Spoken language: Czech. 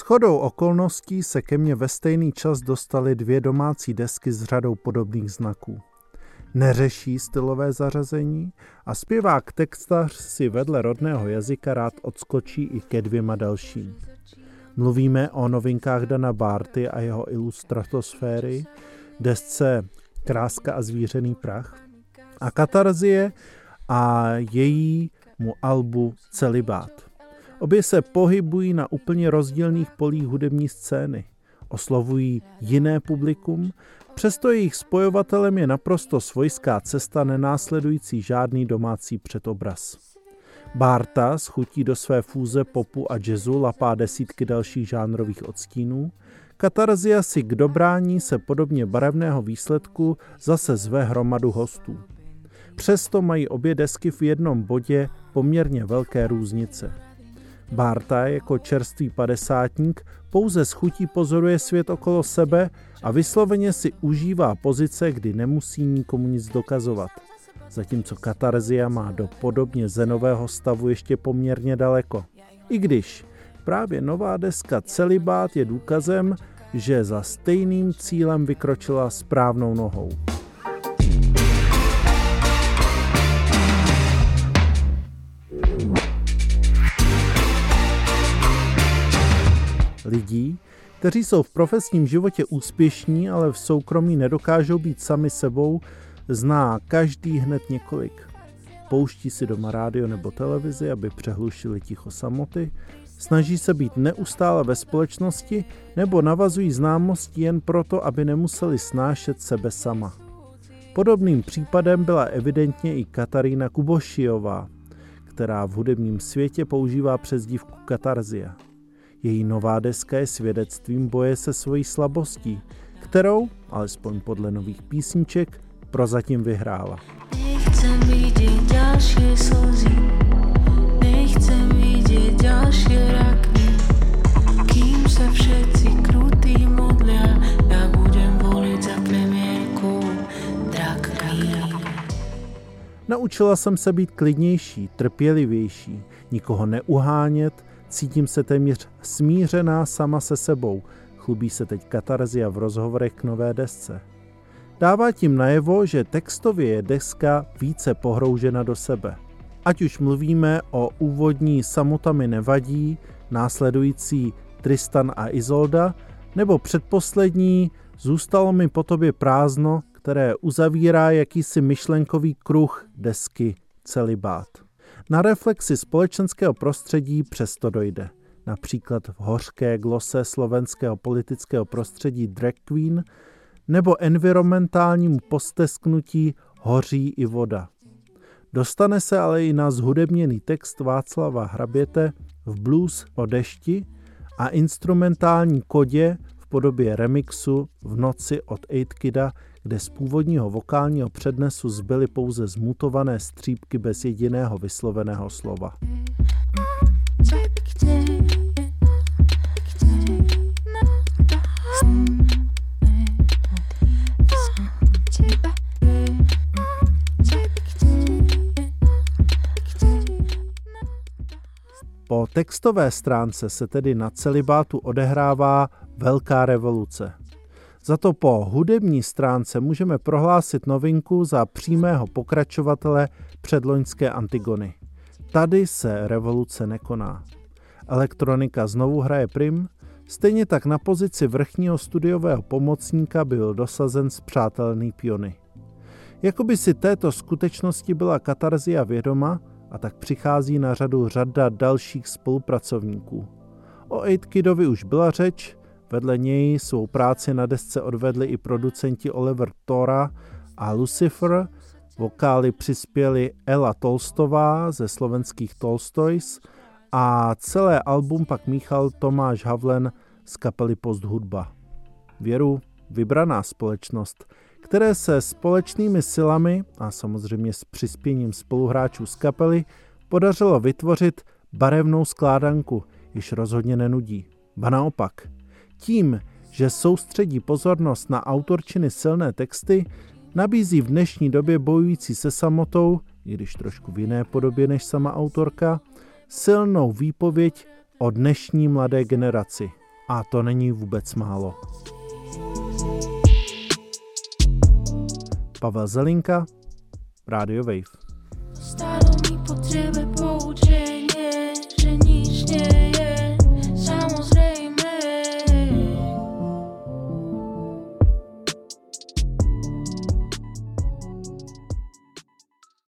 chodou okolností se ke mně ve stejný čas dostaly dvě domácí desky s řadou podobných znaků. Neřeší stylové zařazení a zpěvák textař si vedle rodného jazyka rád odskočí i ke dvěma dalším. Mluvíme o novinkách Dana Barty a jeho ilustratosféry, desce Kráska a zvířený prach a katarzie a jejímu albu Celibát. Obě se pohybují na úplně rozdílných polích hudební scény. Oslovují jiné publikum, přesto jejich spojovatelem je naprosto svojská cesta nenásledující žádný domácí předobraz. Barta schutí do své fúze popu a jazzu lapá desítky dalších žánrových odstínů, Katarzia si k dobrání se podobně barevného výsledku zase zve hromadu hostů. Přesto mají obě desky v jednom bodě poměrně velké různice. Barta jako čerstvý padesátník pouze s chutí pozoruje svět okolo sebe a vysloveně si užívá pozice, kdy nemusí nikomu nic dokazovat. Zatímco katarzia má do podobně zenového stavu ještě poměrně daleko. I když právě nová deska Celibát je důkazem, že za stejným cílem vykročila správnou nohou. Lidí, kteří jsou v profesním životě úspěšní, ale v soukromí nedokážou být sami sebou, zná každý hned několik. Pouští si doma rádio nebo televizi, aby přehlušili ticho samoty, snaží se být neustále ve společnosti nebo navazují známosti jen proto, aby nemuseli snášet sebe sama. Podobným případem byla evidentně i Katarína Kubošiová, která v hudebním světě používá přezdívku Katarzia. Její nová deska je svědectvím boje se svojí slabostí, kterou, alespoň podle nových písniček, prozatím vyhrála. Nechcem vidět další slzy, nechcem vidět další rakny, kým se všetci krutí modlia, já budem volit za premiérku Drag Naučila jsem se být klidnější, trpělivější, nikoho neuhánět, Cítím se téměř smířená sama se sebou, chlubí se teď Katarzia v rozhovorech k nové desce. Dává tím najevo, že textově je deska více pohroužena do sebe. Ať už mluvíme o úvodní Samotami nevadí, následující Tristan a Izolda, nebo předposlední Zůstalo mi po tobě prázdno, které uzavírá jakýsi myšlenkový kruh desky Celibát. Na reflexi společenského prostředí přesto dojde. Například v hořké glose slovenského politického prostředí drag queen nebo environmentálnímu postesknutí hoří i voda. Dostane se ale i na zhudebněný text Václava Hraběte v blues o dešti a instrumentální kodě v podobě remixu v noci od Kida, kde z původního vokálního přednesu zbyly pouze zmutované střípky bez jediného vysloveného slova. Po textové stránce se tedy na celibátu odehrává velká revoluce. Za to po hudební stránce můžeme prohlásit novinku za přímého pokračovatele předloňské Antigony. Tady se revoluce nekoná. Elektronika znovu hraje prim, stejně tak na pozici vrchního studiového pomocníka byl dosazen zpřátelný piony. Jakoby si této skutečnosti byla katarzia vědoma a tak přichází na řadu řada dalších spolupracovníků. O Aidkidovi už byla řeč, Vedle něj svou práci na desce odvedli i producenti Oliver Tora a Lucifer, vokály přispěli Ela Tolstová ze slovenských Tolstoys a celé album pak míchal Tomáš Havlen z kapely Post Hudba. Věru vybraná společnost, které se společnými silami a samozřejmě s přispěním spoluhráčů z kapely podařilo vytvořit barevnou skládanku, již rozhodně nenudí. Ba naopak – tím, že soustředí pozornost na autorčiny silné texty, nabízí v dnešní době bojující se samotou, i když trošku v jiné podobě než sama autorka, silnou výpověď o dnešní mladé generaci. A to není vůbec málo. Pavel Zelinka, Radio Wave. Stalo mi nic nie